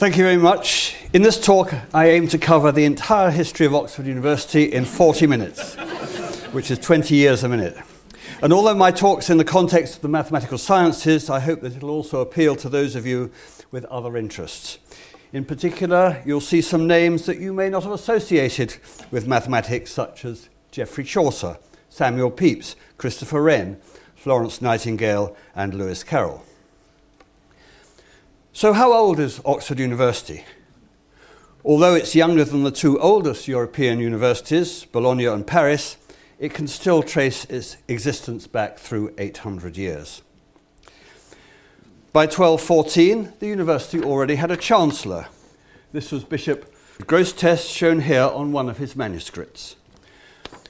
Thank you very much. In this talk, I aim to cover the entire history of Oxford University in 40 minutes, which is 20 years a minute. And although my talk's in the context of the mathematical sciences, I hope that it'll also appeal to those of you with other interests. In particular, you'll see some names that you may not have associated with mathematics, such as Geoffrey Chaucer, Samuel Pepys, Christopher Wren, Florence Nightingale, and Lewis Carroll. So, how old is Oxford University? Although it's younger than the two oldest European universities, Bologna and Paris, it can still trace its existence back through 800 years. By 1214, the university already had a chancellor. This was Bishop Grosseteste, shown here on one of his manuscripts.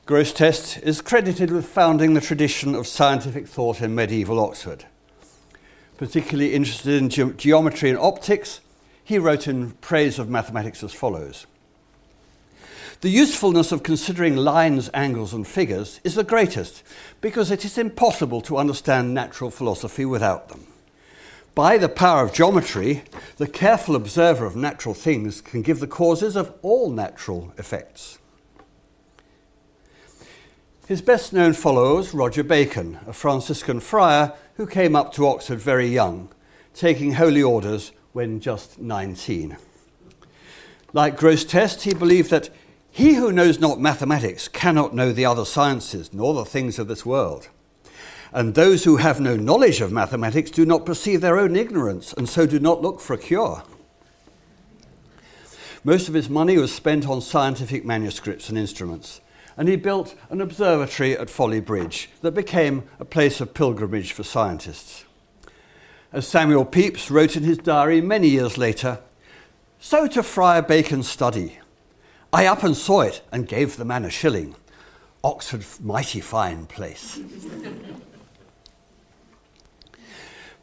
Grosseteste is credited with founding the tradition of scientific thought in medieval Oxford particularly interested in ge- geometry and optics, he wrote in praise of mathematics as follows The usefulness of considering lines, angles, and figures is the greatest because it is impossible to understand natural philosophy without them. By the power of geometry, the careful observer of natural things can give the causes of all natural effects. His best known follower was Roger Bacon, a Franciscan friar who came up to Oxford very young, taking holy orders when just 19. Like Grosseteste, he believed that he who knows not mathematics cannot know the other sciences, nor the things of this world. And those who have no knowledge of mathematics do not perceive their own ignorance, and so do not look for a cure. Most of his money was spent on scientific manuscripts and instruments and he built an observatory at Folly Bridge that became a place of pilgrimage for scientists. As Samuel Pepys wrote in his diary many years later, so to Friar Bacon's study. I up and saw it and gave the man a shilling. Oxford, mighty fine place.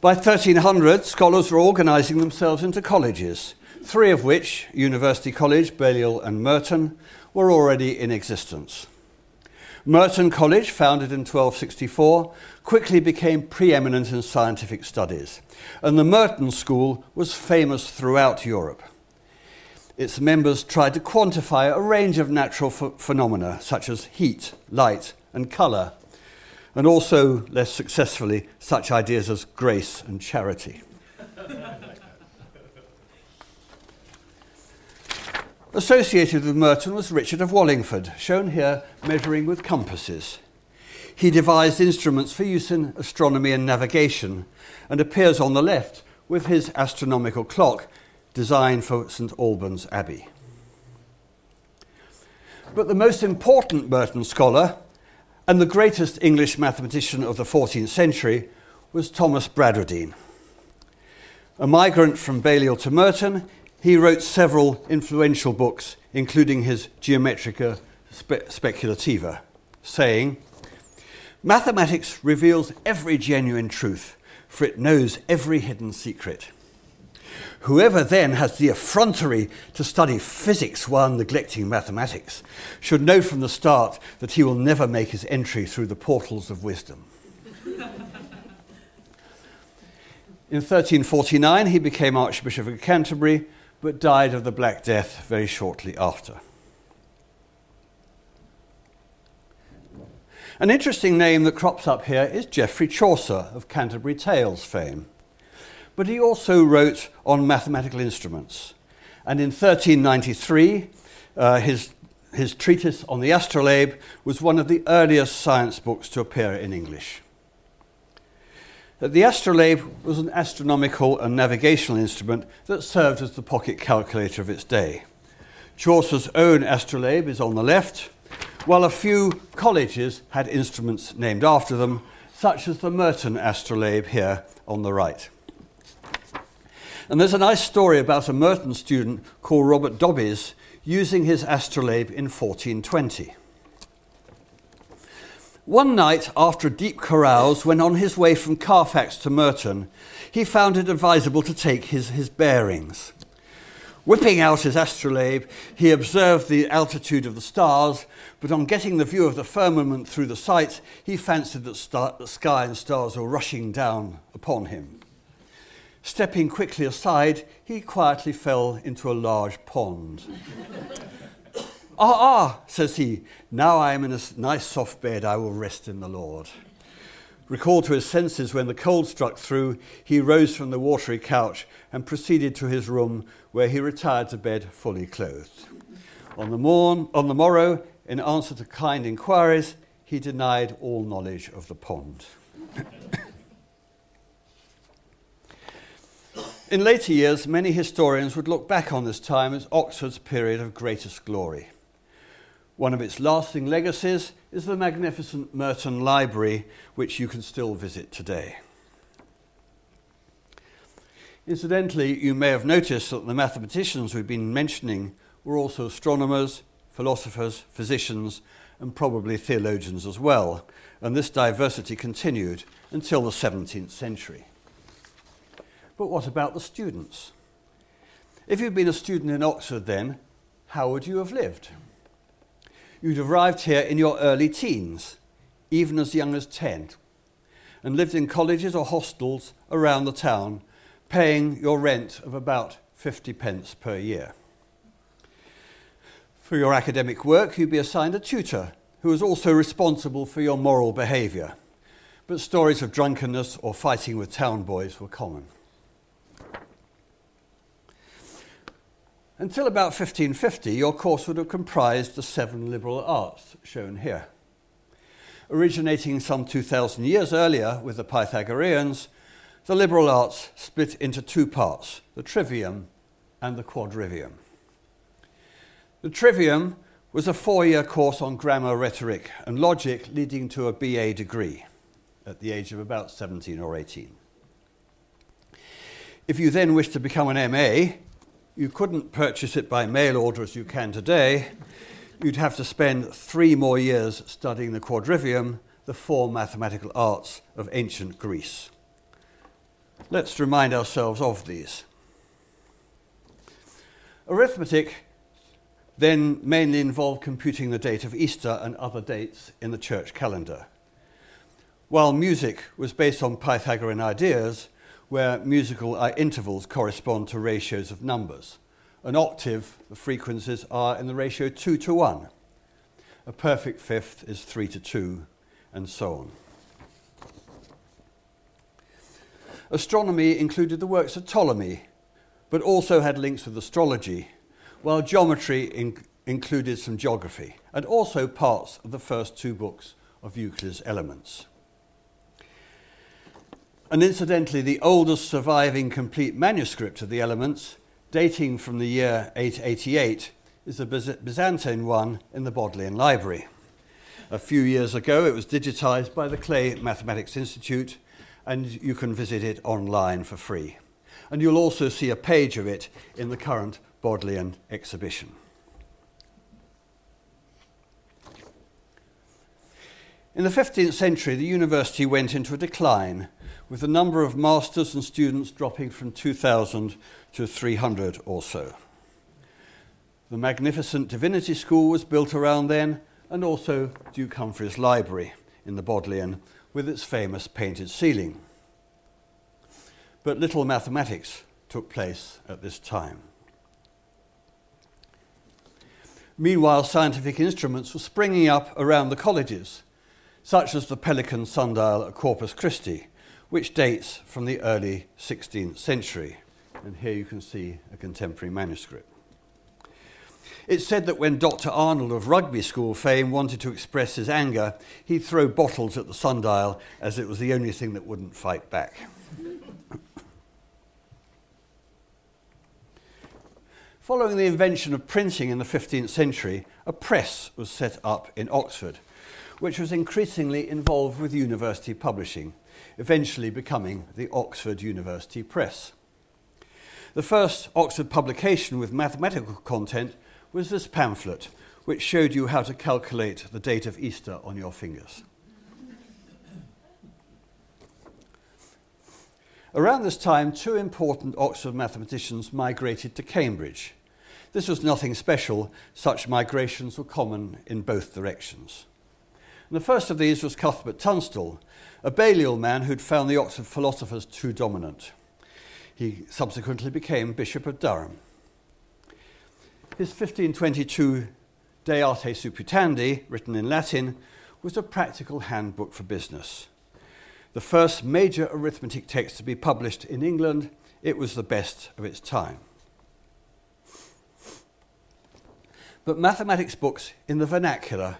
By 1300, scholars were organising themselves into colleges, three of which, University College, Balliol, and Merton, were already in existence. Merton College, founded in 1264, quickly became preeminent in scientific studies, and the Merton School was famous throughout Europe. Its members tried to quantify a range of natural ph- phenomena such as heat, light, and colour, and also, less successfully, such ideas as grace and charity. Associated with Merton was Richard of Wallingford, shown here measuring with compasses. He devised instruments for use in astronomy and navigation and appears on the left with his astronomical clock designed for St Albans Abbey. But the most important Merton scholar and the greatest English mathematician of the 14th century was Thomas Bradwardine. A migrant from Balliol to Merton, he wrote several influential books, including his Geometria Spe- Speculativa, saying, Mathematics reveals every genuine truth, for it knows every hidden secret. Whoever then has the effrontery to study physics while neglecting mathematics should know from the start that he will never make his entry through the portals of wisdom. In 1349, he became Archbishop of Canterbury but died of the Black Death very shortly after. An interesting name that crops up here is Geoffrey Chaucer of Canterbury Tales fame. But he also wrote on mathematical instruments. And in 1393, uh, his, his treatise on the astrolabe was one of the earliest science books to appear in English that the astrolabe was an astronomical and navigational instrument that served as the pocket calculator of its day. Chaucer's own astrolabe is on the left, while a few colleges had instruments named after them, such as the Merton astrolabe here on the right. And there's a nice story about a Merton student called Robert Dobbys using his astrolabe in 1420. One night, after a deep carouse, when on his way from Carfax to Merton, he found it advisable to take his, his bearings. Whipping out his astrolabe, he observed the altitude of the stars, but on getting the view of the firmament through the sight, he fancied that star, the sky and stars were rushing down upon him. Stepping quickly aside, he quietly fell into a large pond. Ah, ah, says he, now I am in a nice soft bed, I will rest in the Lord. Recalled to his senses when the cold struck through, he rose from the watery couch and proceeded to his room, where he retired to bed fully clothed. On the, morn, on the morrow, in answer to kind inquiries, he denied all knowledge of the pond. In later years, many historians would look back on this time as Oxford's period of greatest glory. One of its lasting legacies is the magnificent Merton Library, which you can still visit today. Incidentally, you may have noticed that the mathematicians we've been mentioning were also astronomers, philosophers, physicians, and probably theologians as well, and this diversity continued until the 17th century. But what about the students? If you'd been a student in Oxford then, how would you have lived? You'd arrived here in your early teens, even as young as 10, and lived in colleges or hostels around the town, paying your rent of about 50 pence per year. For your academic work, you'd be assigned a tutor who was also responsible for your moral behaviour, but stories of drunkenness or fighting with town boys were common. Until about 1550, your course would have comprised the seven liberal arts shown here. Originating some 2,000 years earlier with the Pythagoreans, the liberal arts split into two parts the trivium and the quadrivium. The trivium was a four year course on grammar, rhetoric, and logic, leading to a BA degree at the age of about 17 or 18. If you then wish to become an MA, you couldn't purchase it by mail order as you can today. You'd have to spend three more years studying the quadrivium, the four mathematical arts of ancient Greece. Let's remind ourselves of these. Arithmetic then mainly involved computing the date of Easter and other dates in the church calendar. While music was based on Pythagorean ideas, where musical uh, intervals correspond to ratios of numbers. An octave, the frequencies are in the ratio 2 to 1. A perfect fifth is 3 to 2, and so on. Astronomy included the works of Ptolemy, but also had links with astrology, while geometry in- included some geography, and also parts of the first two books of Euclid's Elements. And incidentally, the oldest surviving complete manuscript of the elements, dating from the year 888, is the Byzantine one in the Bodleian Library. A few years ago, it was digitized by the Clay Mathematics Institute, and you can visit it online for free. And you'll also see a page of it in the current Bodleian exhibition. In the 15th century, the university went into a decline with the number of masters and students dropping from 2,000 to 300 or so. The magnificent Divinity School was built around then, and also Duke Humphrey's Library in the Bodleian, with its famous painted ceiling. But little mathematics took place at this time. Meanwhile, scientific instruments were springing up around the colleges, such as the Pelican sundial at Corpus Christi, which dates from the early 16th century. And here you can see a contemporary manuscript. It's said that when Dr. Arnold of rugby school fame wanted to express his anger, he'd throw bottles at the sundial as it was the only thing that wouldn't fight back. Following the invention of printing in the 15th century, a press was set up in Oxford, which was increasingly involved with university publishing eventually becoming the Oxford University Press. The first Oxford publication with mathematical content was this pamphlet, which showed you how to calculate the date of Easter on your fingers. Around this time, two important Oxford mathematicians migrated to Cambridge. This was nothing special, such migrations were common in both directions. And the first of these was Cuthbert Tunstall, a Balliol man who'd found the Oxford philosophers too dominant. He subsequently became Bishop of Durham. His 1522 De Arte Supputandi, written in Latin, was a practical handbook for business. The first major arithmetic text to be published in England, it was the best of its time. But mathematics books in the vernacular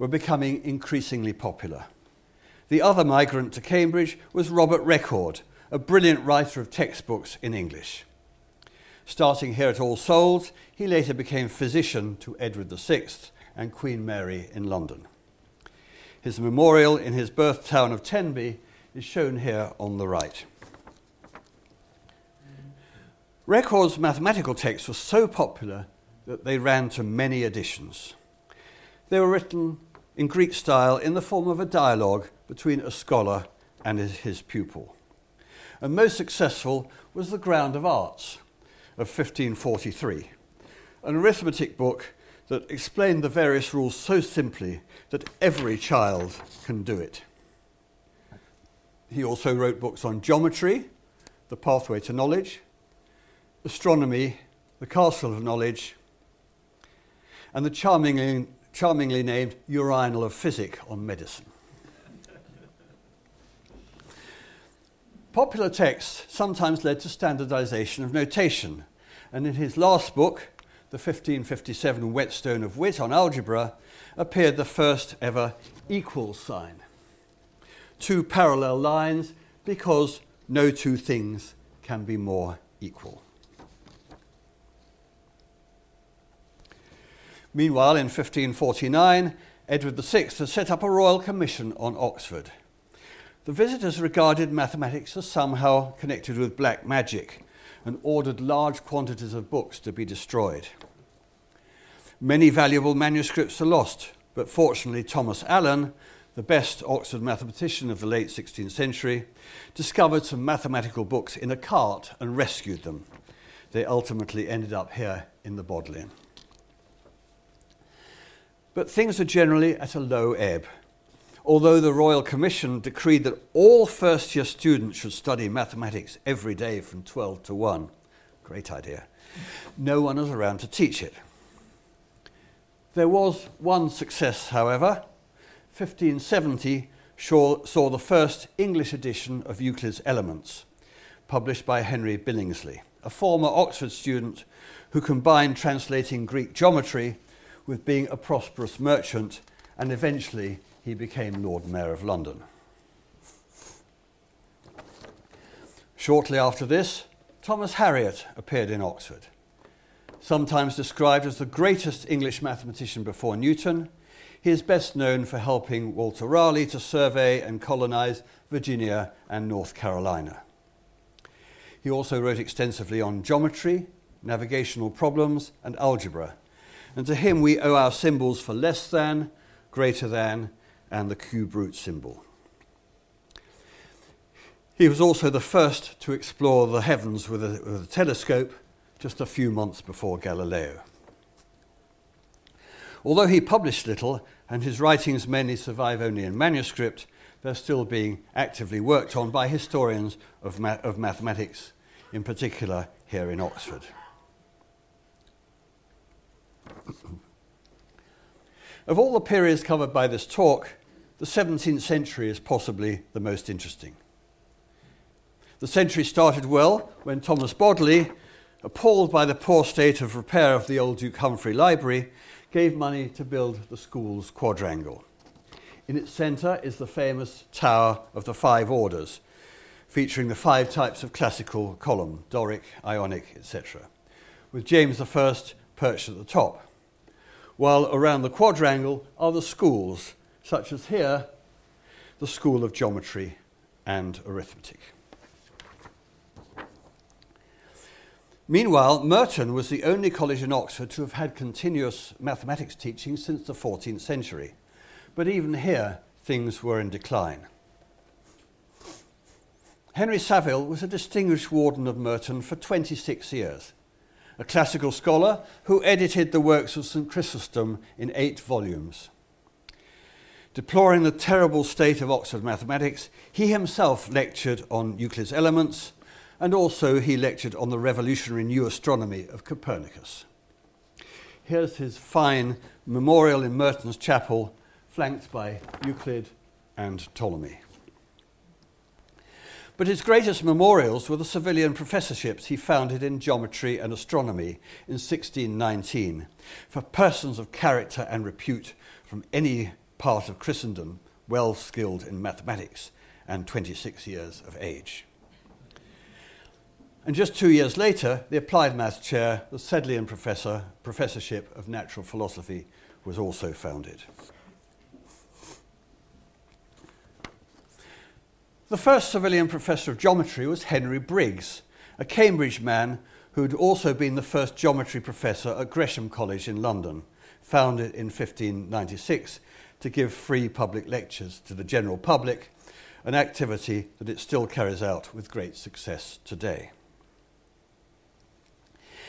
were becoming increasingly popular. The other migrant to Cambridge was Robert Recorde, a brilliant writer of textbooks in English. Starting here at All Souls, he later became physician to Edward VI and Queen Mary in London. His memorial in his birth town of Tenby is shown here on the right. Recorde's mathematical texts were so popular that they ran to many editions. They were written in Greek style in the form of a dialogue between a scholar and his pupil. And most successful was The Ground of Arts of 1543, an arithmetic book that explained the various rules so simply that every child can do it. He also wrote books on geometry, The Pathway to Knowledge, astronomy, The Castle of Knowledge, and the charmingly, charmingly named Urinal of Physic on medicine. Popular texts sometimes led to standardization of notation, and in his last book, the 1557 Whetstone of Wit on algebra, appeared the first ever equal sign. Two parallel lines because no two things can be more equal. Meanwhile, in 1549, Edward VI had set up a royal commission on Oxford. The visitors regarded mathematics as somehow connected with black magic and ordered large quantities of books to be destroyed. Many valuable manuscripts are lost, but fortunately, Thomas Allen, the best Oxford mathematician of the late 16th century, discovered some mathematical books in a cart and rescued them. They ultimately ended up here in the Bodleian. But things are generally at a low ebb although the Royal Commission decreed that all first year students should study mathematics every day from 12 to 1. Great idea. No one was around to teach it. There was one success, however. 1570 saw the first English edition of Euclid's Elements, published by Henry Billingsley, a former Oxford student who combined translating Greek geometry with being a prosperous merchant and eventually he became Lord Mayor of London. Shortly after this, Thomas Harriot appeared in Oxford. Sometimes described as the greatest English mathematician before Newton, he is best known for helping Walter Raleigh to survey and colonize Virginia and North Carolina. He also wrote extensively on geometry, navigational problems, and algebra, and to him we owe our symbols for less than, greater than, and the cube root symbol. He was also the first to explore the heavens with a, with a telescope just a few months before Galileo. Although he published little and his writings mainly survive only in manuscript, they're still being actively worked on by historians of, ma- of mathematics, in particular here in Oxford. Of all the periods covered by this talk, the 17th century is possibly the most interesting. The century started well when Thomas Bodley, appalled by the poor state of repair of the old Duke Humphrey Library, gave money to build the school's quadrangle. In its centre is the famous Tower of the Five Orders, featuring the five types of classical column Doric, Ionic, etc., with James I perched at the top. While around the quadrangle are the schools such as here, the School of Geometry and Arithmetic. Meanwhile, Merton was the only college in Oxford to have had continuous mathematics teaching since the 14th century. But even here, things were in decline. Henry Savile was a distinguished warden of Merton for 26 years, a classical scholar who edited the works of St. Chrysostom in eight volumes. Deploring the terrible state of Oxford mathematics, he himself lectured on Euclid's Elements, and also he lectured on the revolutionary new astronomy of Copernicus. Here's his fine memorial in Merton's Chapel, flanked by Euclid and Ptolemy. But his greatest memorials were the Savilian professorships he founded in geometry and astronomy in 1619 for persons of character and repute from any part of Christendom well skilled in mathematics and 26 years of age. And just two years later, the applied maths chair, the Sedleian professor, professorship of natural philosophy, was also founded. The first Savilian professor of geometry was Henry Briggs, a Cambridge man who'd also been the first geometry professor at Gresham College in London, founded in 1596 to give free public lectures to the general public, an activity that it still carries out with great success today.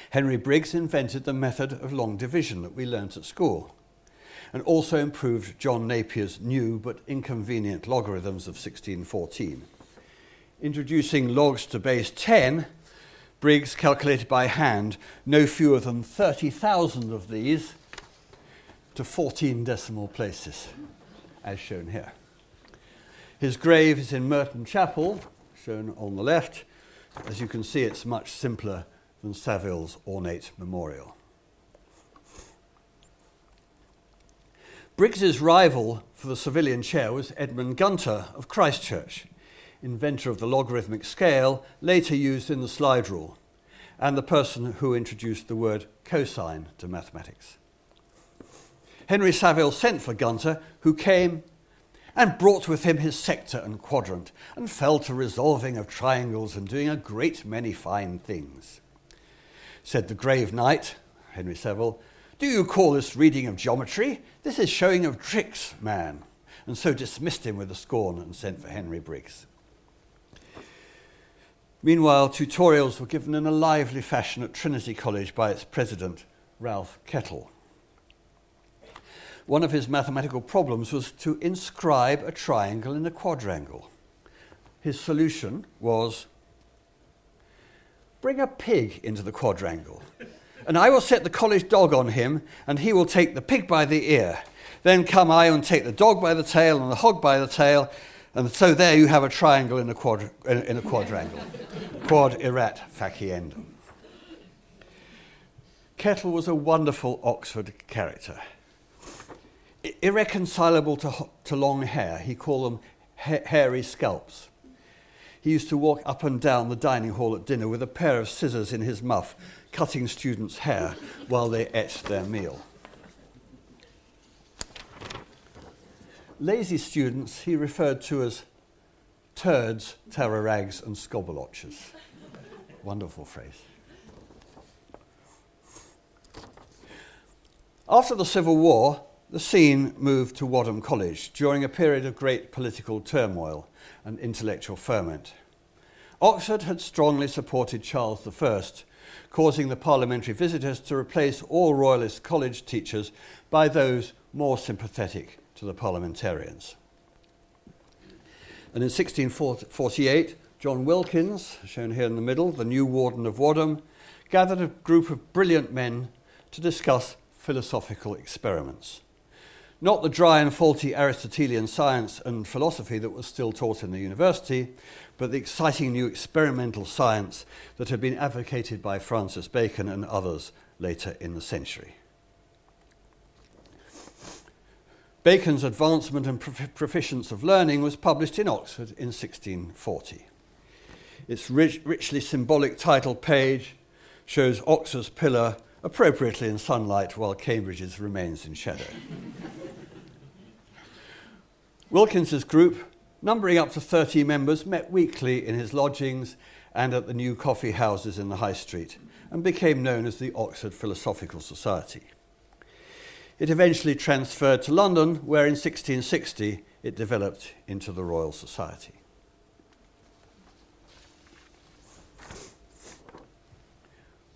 Henry Briggs invented the method of long division that we learnt at school and also improved John Napier's new but inconvenient logarithms of 1614. Introducing logs to base 10, Briggs calculated by hand no fewer than 30,000 of these to 14 decimal places, as shown here. His grave is in Merton Chapel, shown on the left. As you can see, it's much simpler than Savile's ornate memorial. Briggs's rival for the Savilian chair was Edmund Gunter of Christchurch, inventor of the logarithmic scale, later used in the slide rule, and the person who introduced the word cosine to mathematics. Henry Savile sent for Gunter, who came and brought with him his sector and quadrant, and fell to resolving of triangles and doing a great many fine things. Said the grave knight, Henry Savile, Do you call this reading of geometry? This is showing of tricks, man. And so dismissed him with a scorn and sent for Henry Briggs. Meanwhile, tutorials were given in a lively fashion at Trinity College by its president, Ralph Kettle. One of his mathematical problems was to inscribe a triangle in a quadrangle. His solution was bring a pig into the quadrangle and I will set the college dog on him, and he will take the pig by the ear. Then come I and take the dog by the tail and the hog by the tail, and so there you have a triangle in a, quadra- in a quadrangle. Quod erat faciendum. Kettle was a wonderful Oxford character. Irreconcilable to, to long hair, he called them ha- hairy scalps. He used to walk up and down the dining hall at dinner with a pair of scissors in his muff cutting students' hair while they ate their meal. Lazy students he referred to as turds, tararags, and scobolotches. Wonderful phrase. After the Civil War, the scene moved to Wadham College during a period of great political turmoil and intellectual ferment. Oxford had strongly supported Charles I, causing the parliamentary visitors to replace all Royalist college teachers by those more sympathetic to the parliamentarians. And in 1648, John Wilkins, shown here in the middle, the new warden of Wadham, gathered a group of brilliant men to discuss philosophical experiments. Not the dry and faulty Aristotelian science and philosophy that was still taught in the university, but the exciting new experimental science that had been advocated by Francis Bacon and others later in the century. Bacon's Advancement and Proficience of Learning was published in Oxford in 1640. Its rich, richly symbolic title page shows Oxford's pillar appropriately in sunlight while Cambridge's remains in shadow. Wilkins's group numbering up to 30 members, met weekly in his lodgings and at the new coffee houses in the High Street and became known as the Oxford Philosophical Society. It eventually transferred to London, where in 1660 it developed into the Royal Society.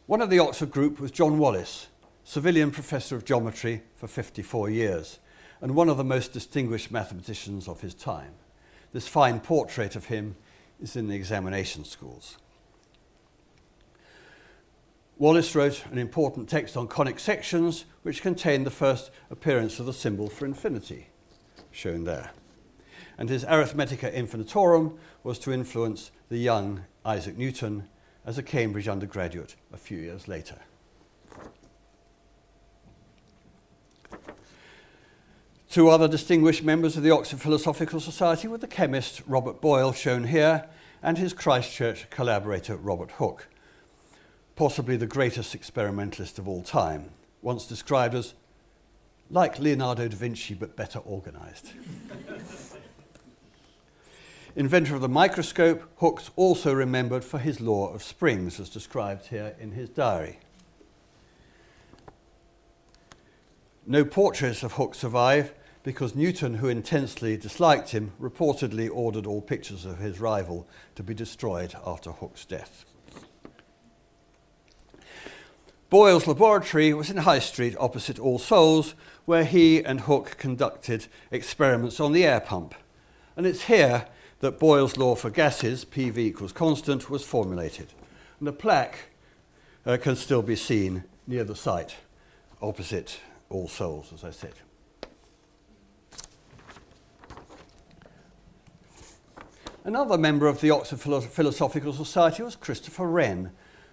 One of the Oxford group was John Wallis, Savilian professor of geometry for 54 years, and one of the most distinguished mathematicians of his time. This fine portrait of him is in the examination schools. Wallis wrote an important text on conic sections, which contained the first appearance of the symbol for infinity, shown there. And his Arithmetica Infinitorum was to influence the young Isaac Newton as a Cambridge undergraduate a few years later. Two other distinguished members of the Oxford Philosophical Society were the chemist Robert Boyle, shown here, and his Christchurch collaborator Robert Hooke, possibly the greatest experimentalist of all time, once described as like Leonardo da Vinci but better organized. Inventor of the microscope, Hooke's also remembered for his law of springs, as described here in his diary. No portraits of Hooke survive because Newton, who intensely disliked him, reportedly ordered all pictures of his rival to be destroyed after Hooke's death. Boyle's laboratory was in High Street opposite All Souls, where he and Hooke conducted experiments on the air pump. And it's here that Boyle's law for gases, PV equals constant, was formulated. And a plaque uh, can still be seen near the site, opposite All Souls, as I said. Another member of the Oxford Philosophical Society was Christopher Wren,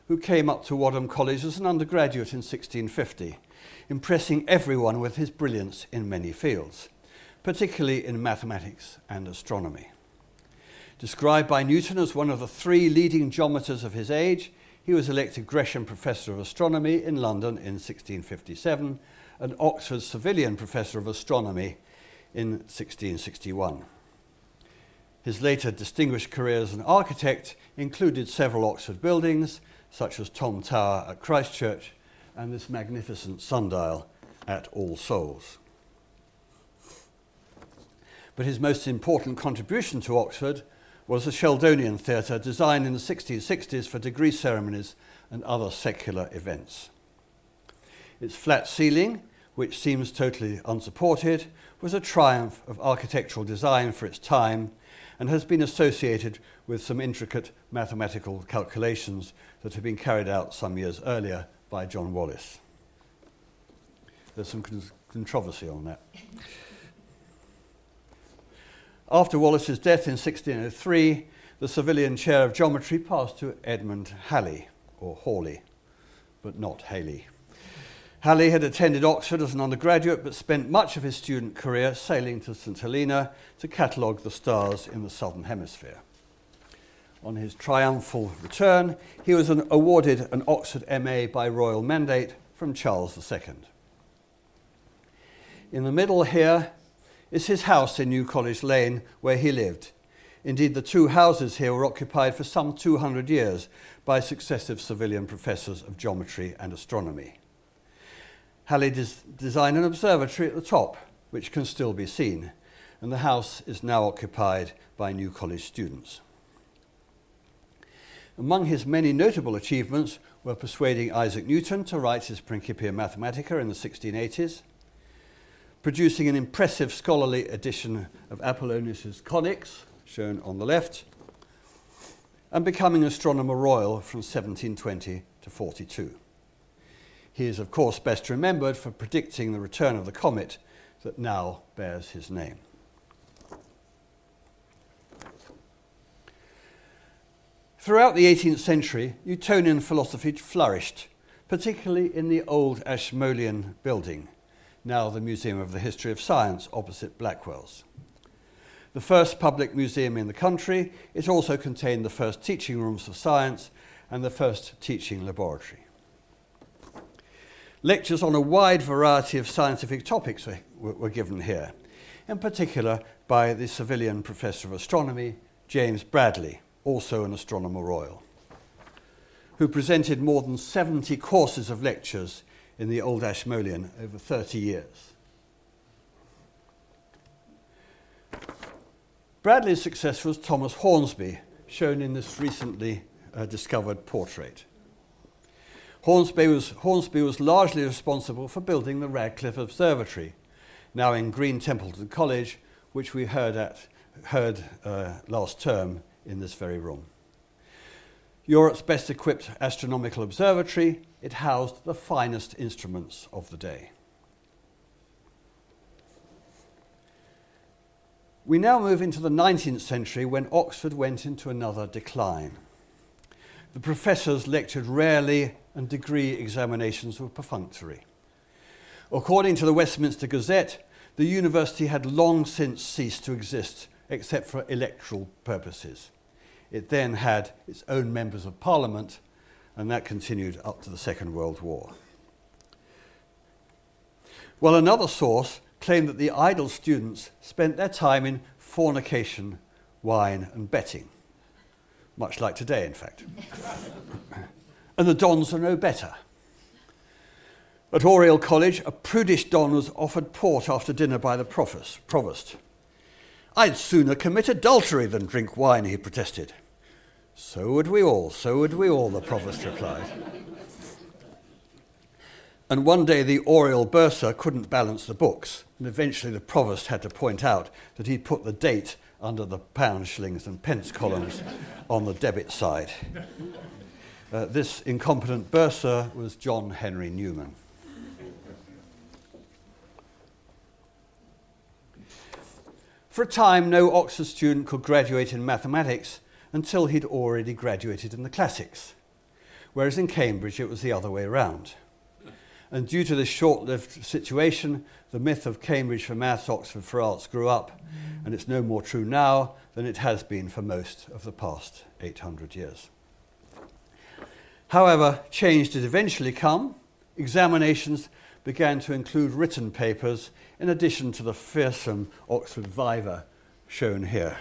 who came up to Wadham College as an undergraduate in 1650, impressing everyone with his brilliance in many fields, particularly in mathematics and astronomy. Described by Newton as one of the three leading geometers of his age, he was elected Gresham Professor of Astronomy in London in 1657 and Oxford Savilian Professor of Astronomy in 1661. His later distinguished career as an architect included several Oxford buildings, such as Tom Tower at Christchurch and this magnificent sundial at All Souls. But his most important contribution to Oxford was the Sheldonian theatre designed in the 1660s for degree ceremonies and other secular events. Its flat ceiling, which seems totally unsupported, was a triumph of architectural design for its time and has been associated with some intricate mathematical calculations that had been carried out some years earlier by John Wallis. There's some controversy on that. After Wallis's death in 1603, the Savilian chair of geometry passed to Edmund Halley, or Hawley, but not Haley. Halley had attended Oxford as an undergraduate but spent much of his student career sailing to St Helena to catalogue the stars in the southern hemisphere. On his triumphal return, he was an, awarded an Oxford MA by royal mandate from Charles II. In the middle here is his house in New College Lane where he lived. Indeed, the two houses here were occupied for some 200 years by successive Savilian professors of geometry and astronomy. Halley des- designed an observatory at the top, which can still be seen, and the house is now occupied by New College students. Among his many notable achievements were persuading Isaac Newton to write his Principia Mathematica in the 1680s, producing an impressive scholarly edition of Apollonius's Conics, shown on the left, and becoming Astronomer Royal from 1720 to 42. He is, of course, best remembered for predicting the return of the comet that now bears his name. Throughout the 18th century, Newtonian philosophy flourished, particularly in the old Ashmolean building, now the Museum of the History of Science opposite Blackwell's. The first public museum in the country, it also contained the first teaching rooms of science and the first teaching laboratory. Lectures on a wide variety of scientific topics were, given here, in particular by the Savilian Professor of Astronomy, James Bradley, also an Astronomer Royal, who presented more than 70 courses of lectures in the Old Ashmolean over 30 years. Bradley's successor was Thomas Hornsby, shown in this recently uh, discovered portrait. Hornsby was, Hornsby was largely responsible for building the Radcliffe Observatory, now in Green Templeton College, which we heard, at, heard uh, last term in this very room. Europe's best equipped astronomical observatory, it housed the finest instruments of the day. We now move into the 19th century when Oxford went into another decline. The professors lectured rarely and degree examinations were perfunctory. According to the Westminster Gazette, the university had long since ceased to exist except for electoral purposes. It then had its own members of parliament, and that continued up to the Second World War. Well, another source claimed that the idle students spent their time in fornication, wine, and betting. Much like today, in fact. and the dons are no better. At Oriel College, a prudish don was offered port after dinner by the provost. I'd sooner commit adultery than drink wine, he protested. So would we all, so would we all, the provost replied. And one day the Oriel bursar couldn't balance the books, and eventually the provost had to point out that he'd put the date under the pound, shillings, and pence columns on the debit side. Uh, this incompetent bursar was John Henry Newman. For a time, no Oxford student could graduate in mathematics until he'd already graduated in the classics, whereas in Cambridge it was the other way around. And due to this short lived situation, the myth of Cambridge for maths, Oxford for arts grew up, mm. and it's no more true now than it has been for most of the past 800 years. However, change did eventually come. Examinations began to include written papers in addition to the fearsome Oxford Viva shown here.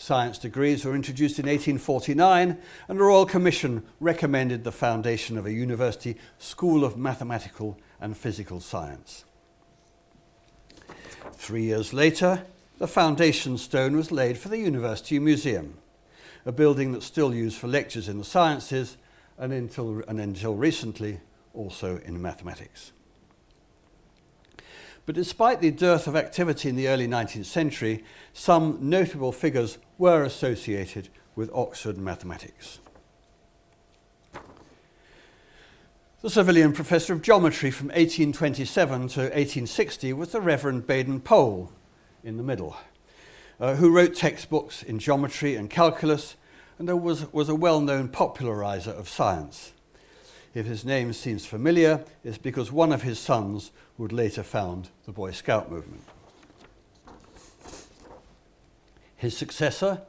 science degrees were introduced in 1849, and the Royal Commission recommended the foundation of a university school of mathematical and physical science. Three years later, the foundation stone was laid for the University Museum, a building that's still used for lectures in the sciences and until, and until recently also in mathematics. But despite the dearth of activity in the early 19th century, some notable figures were associated with Oxford mathematics. The Savilian Professor of Geometry from 1827 to 1860 was the Reverend Baden Powell in the middle, uh, who wrote textbooks in geometry and calculus and was, was a well known popularizer of science if his name seems familiar, it's because one of his sons would later found the Boy Scout movement. His successor,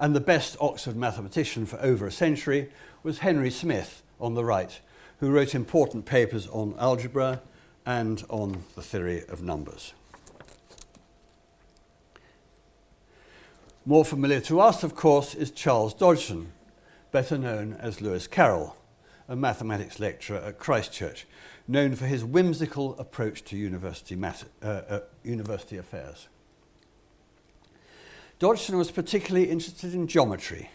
and the best Oxford mathematician for over a century, was Henry Smith on the right, who wrote important papers on algebra and on the theory of numbers. More familiar to us, of course, is Charles Dodgson, better known as Lewis Carroll a mathematics lecturer at Christchurch, known for his whimsical approach to university, uh, uh, university affairs. Dodgson was particularly interested in geometry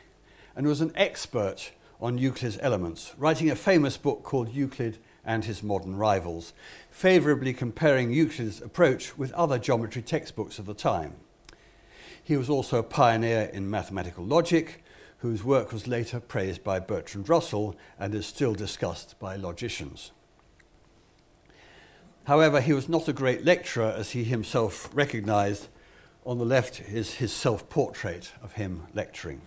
and was an expert on Euclid's elements, writing a famous book called Euclid and His Modern Rivals, favourably comparing Euclid's approach with other geometry textbooks of the time. He was also a pioneer in mathematical logic whose work was later praised by Bertrand Russell and is still discussed by logicians. However, he was not a great lecturer, as he himself recognized. On the left is his self portrait of him lecturing.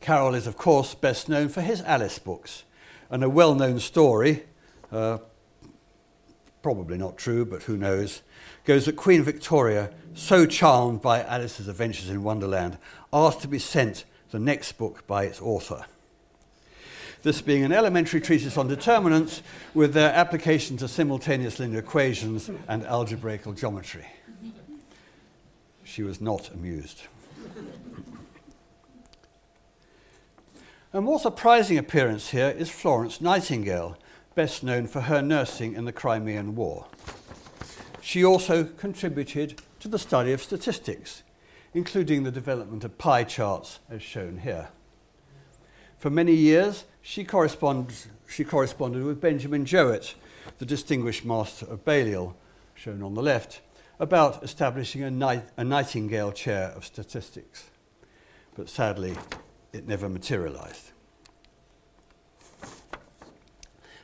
Carroll is, of course, best known for his Alice books, and a well known story, uh, probably not true, but who knows, goes that Queen Victoria, so charmed by Alice's adventures in Wonderland, asked to be sent the next book by its author. This being an elementary treatise on determinants with their application to simultaneous linear equations and algebraical geometry. She was not amused. A more surprising appearance here is Florence Nightingale, best known for her nursing in the Crimean War. She also contributed to the study of statistics, including the development of pie charts as shown here. For many years, she, correspond, she corresponded with Benjamin Jowett, the distinguished master of Balliol, shown on the left, about establishing a, night, a Nightingale Chair of Statistics. but sadly it never materialised.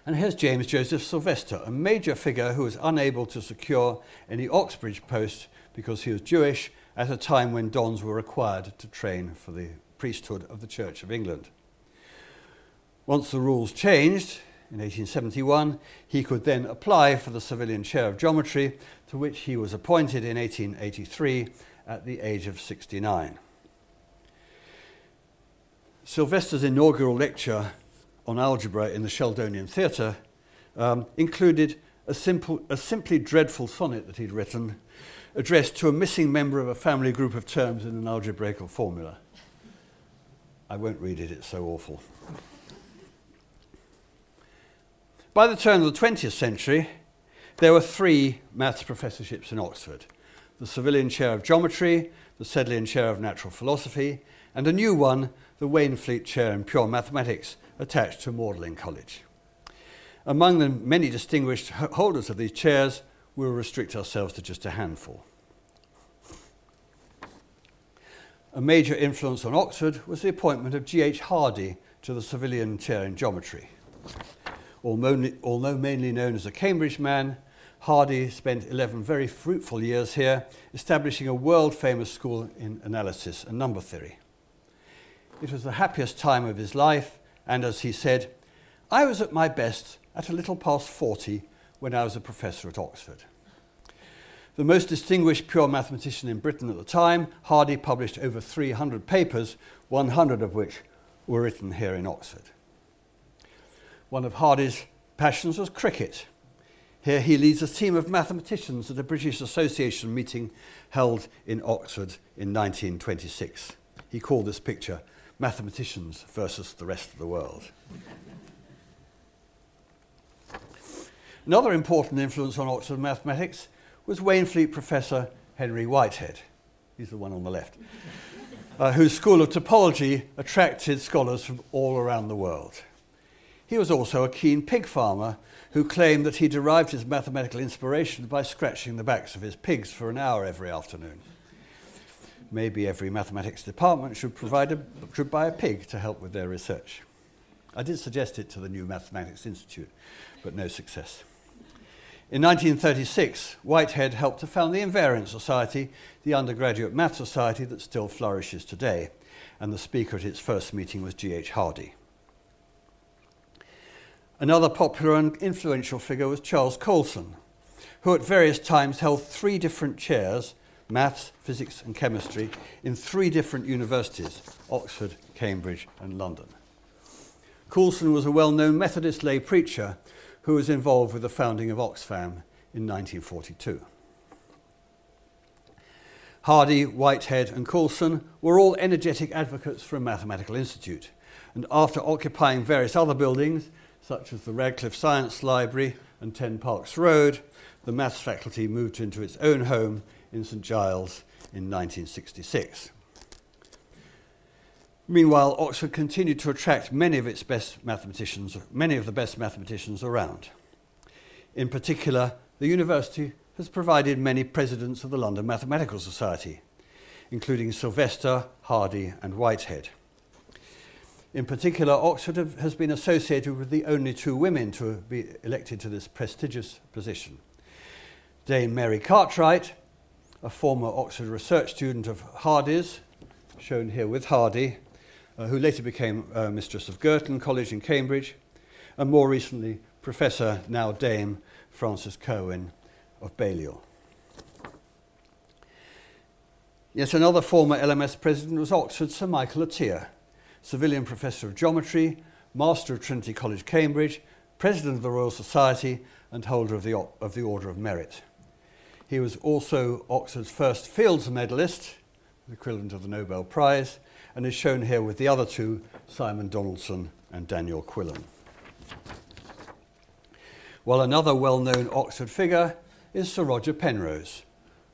And here's James Joseph Sylvester, a major figure who was unable to secure any Oxbridge post because he was Jewish at a time when dons were required to train for the priesthood of the Church of England. Once the rules changed in 1871, he could then apply for the Savilian chair of geometry, to which he was appointed in 1883 at the age of 69. Sylvester's inaugural lecture on algebra in the Sheldonian Theatre um, included a, simple, a simply dreadful sonnet that he'd written addressed to a missing member of a family group of terms in an algebraical formula. I won't read it, it's so awful. By the turn of the 20th century, there were three maths professorships in Oxford the Savilian Chair of Geometry, the Sedleian Chair of Natural Philosophy, and a new one, the Waynflete Chair in Pure Mathematics, attached to Magdalen College. Among the many distinguished holders of these chairs, we'll restrict ourselves to just a handful. A major influence on Oxford was the appointment of G.H. Hardy to the Savilian Chair in Geometry. Although mainly known as a Cambridge man, Hardy spent 11 very fruitful years here, establishing a world famous school in analysis and number theory. It was the happiest time of his life, and as he said, I was at my best at a little past 40 when I was a professor at Oxford. The most distinguished pure mathematician in Britain at the time, Hardy published over 300 papers, 100 of which were written here in Oxford. One of Hardy's passions was cricket. Here he leads a team of mathematicians at a British Association meeting held in Oxford in 1926. He called this picture Mathematicians versus the Rest of the World. Another important influence on Oxford mathematics was Waynflete professor Henry Whitehead. He's the one on the left. Uh, whose school of topology attracted scholars from all around the world. He was also a keen pig farmer who claimed that he derived his mathematical inspiration by scratching the backs of his pigs for an hour every afternoon. Maybe every mathematics department should, provide a, should buy a pig to help with their research. I did suggest it to the new Mathematics Institute, but no success. In 1936, Whitehead helped to found the Invariant Society, the undergraduate math society that still flourishes today, and the speaker at its first meeting was G.H. Hardy. Another popular and influential figure was Charles Coulson, who at various times held three different chairs maths, physics, and chemistry in three different universities Oxford, Cambridge, and London. Coulson was a well known Methodist lay preacher who was involved with the founding of Oxfam in 1942. Hardy, Whitehead, and Coulson were all energetic advocates for a mathematical institute, and after occupying various other buildings, such as the Radcliffe Science Library and 10 Parks Road, the maths faculty moved into its own home in St Giles in 1966. Meanwhile, Oxford continued to attract many of its best mathematicians, many of the best mathematicians around. In particular, the university has provided many presidents of the London Mathematical Society, including Sylvester, Hardy, and Whitehead. In particular, Oxford has been associated with the only two women to be elected to this prestigious position. Dame Mary Cartwright, a former Oxford research student of Hardy's, shown here with Hardy, uh, who later became uh, mistress of Girton College in Cambridge, and more recently, Professor, now Dame, Frances Kirwan of Balliol. Yet another former LMS president was Oxford Sir Michael Atiyah, Savilian Professor of Geometry, Master of Trinity College, Cambridge, President of the Royal Society, and holder of the, of the Order of Merit. He was also Oxford's first Fields medalist, the equivalent of the Nobel Prize, and is shown here with the other two, Simon Donaldson and Daniel Quillen. While another well known Oxford figure is Sir Roger Penrose,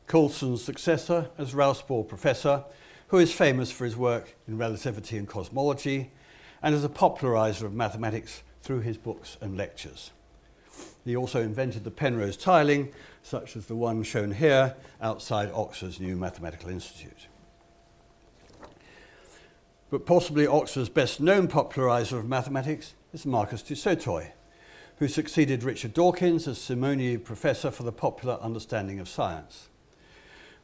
Coulson's successor as Rouse Ball Professor, who is famous for his work in relativity and cosmology and as a popularizer of mathematics through his books and lectures. He also invented the Penrose tiling, such as the one shown here outside Oxford's new Mathematical Institute. But possibly Oxford's best known populariser of mathematics is Marcus du Sautoy, who succeeded Richard Dawkins as Simonyi Professor for the Popular Understanding of Science.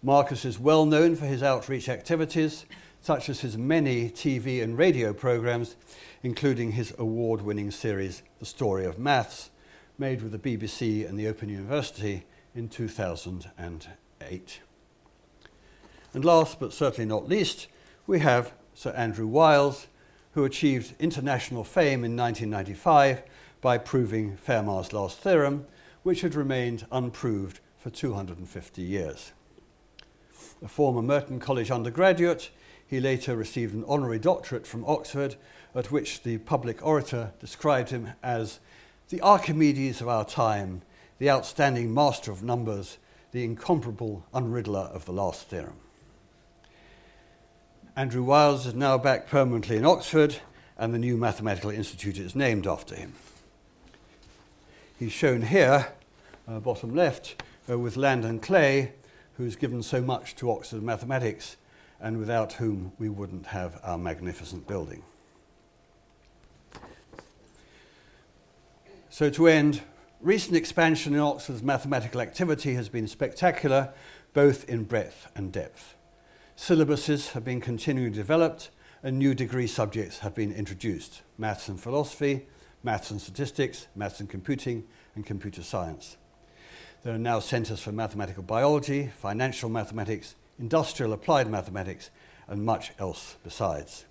Marcus is well known for his outreach activities, such as his many TV and radio programs, including his award winning series, The Story of Maths, made with the BBC and the Open University in 2008. And last but certainly not least, we have Sir Andrew Wiles, who achieved international fame in 1995 by proving Fermat's last theorem, which had remained unproved for 250 years. A former Merton College undergraduate, he later received an honorary doctorate from Oxford, at which the public orator described him as the Archimedes of our time, the outstanding master of numbers, the incomparable unriddler of the last theorem. Andrew Wiles is now back permanently in Oxford, and the new Mathematical Institute is named after him. He's shown here, uh, bottom left, uh, with Landon Clay, who's given so much to Oxford mathematics, and without whom we wouldn't have our magnificent building. So, to end, recent expansion in Oxford's mathematical activity has been spectacular, both in breadth and depth. Syllabuses have been continually developed and new degree subjects have been introduced maths and philosophy, maths and statistics, maths and computing, and computer science. There are now centres for mathematical biology, financial mathematics, industrial applied mathematics, and much else besides.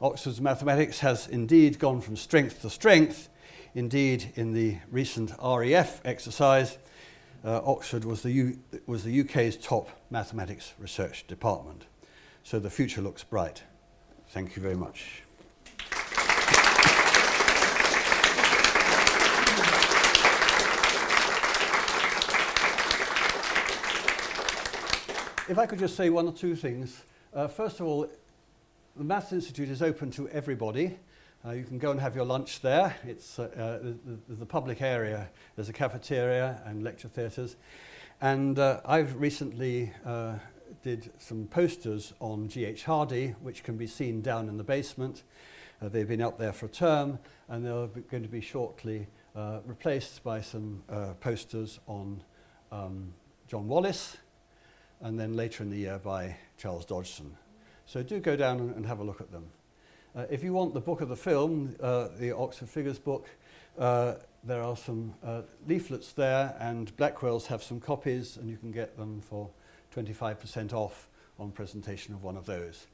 Oxford's mathematics has indeed gone from strength to strength. Indeed, in the recent REF exercise, uh, Oxford was the, U- was the UK's top mathematics research department. So the future looks bright. Thank you very much. If I could just say one or two things. Uh, first of all, the Maths Institute is open to everybody. Uh, you can go and have your lunch there. It's uh, uh, the, the, public area. There's a cafeteria and lecture theatres. And uh, I've recently uh, did some posters on G.H. Hardy, which can be seen down in the basement. Uh, they've been up there for a term, and they're going to be shortly replaced by some posters on um, John Wallis, and then later in the year by Charles Dodgson. So do go down and have a look at them. Uh, if you want the book of the film, uh, the Oxford Figures book, uh, there are some uh, leaflets there, and Blackwell's have some copies, and you can get them for 25% off on presentation of one of those.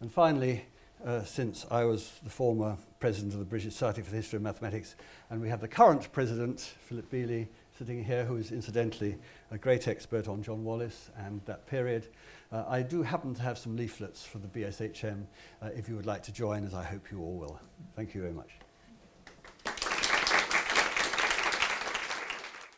And finally, uh, since I was the former president of the British Society for the History of Mathematics, and we have the current president, Philip Bealey, sitting here, who is incidentally a great expert on John Wallis and that period. Uh, I do happen to have some leaflets for the BSHM uh, if you would like to join, as I hope you all will. Thank you very much.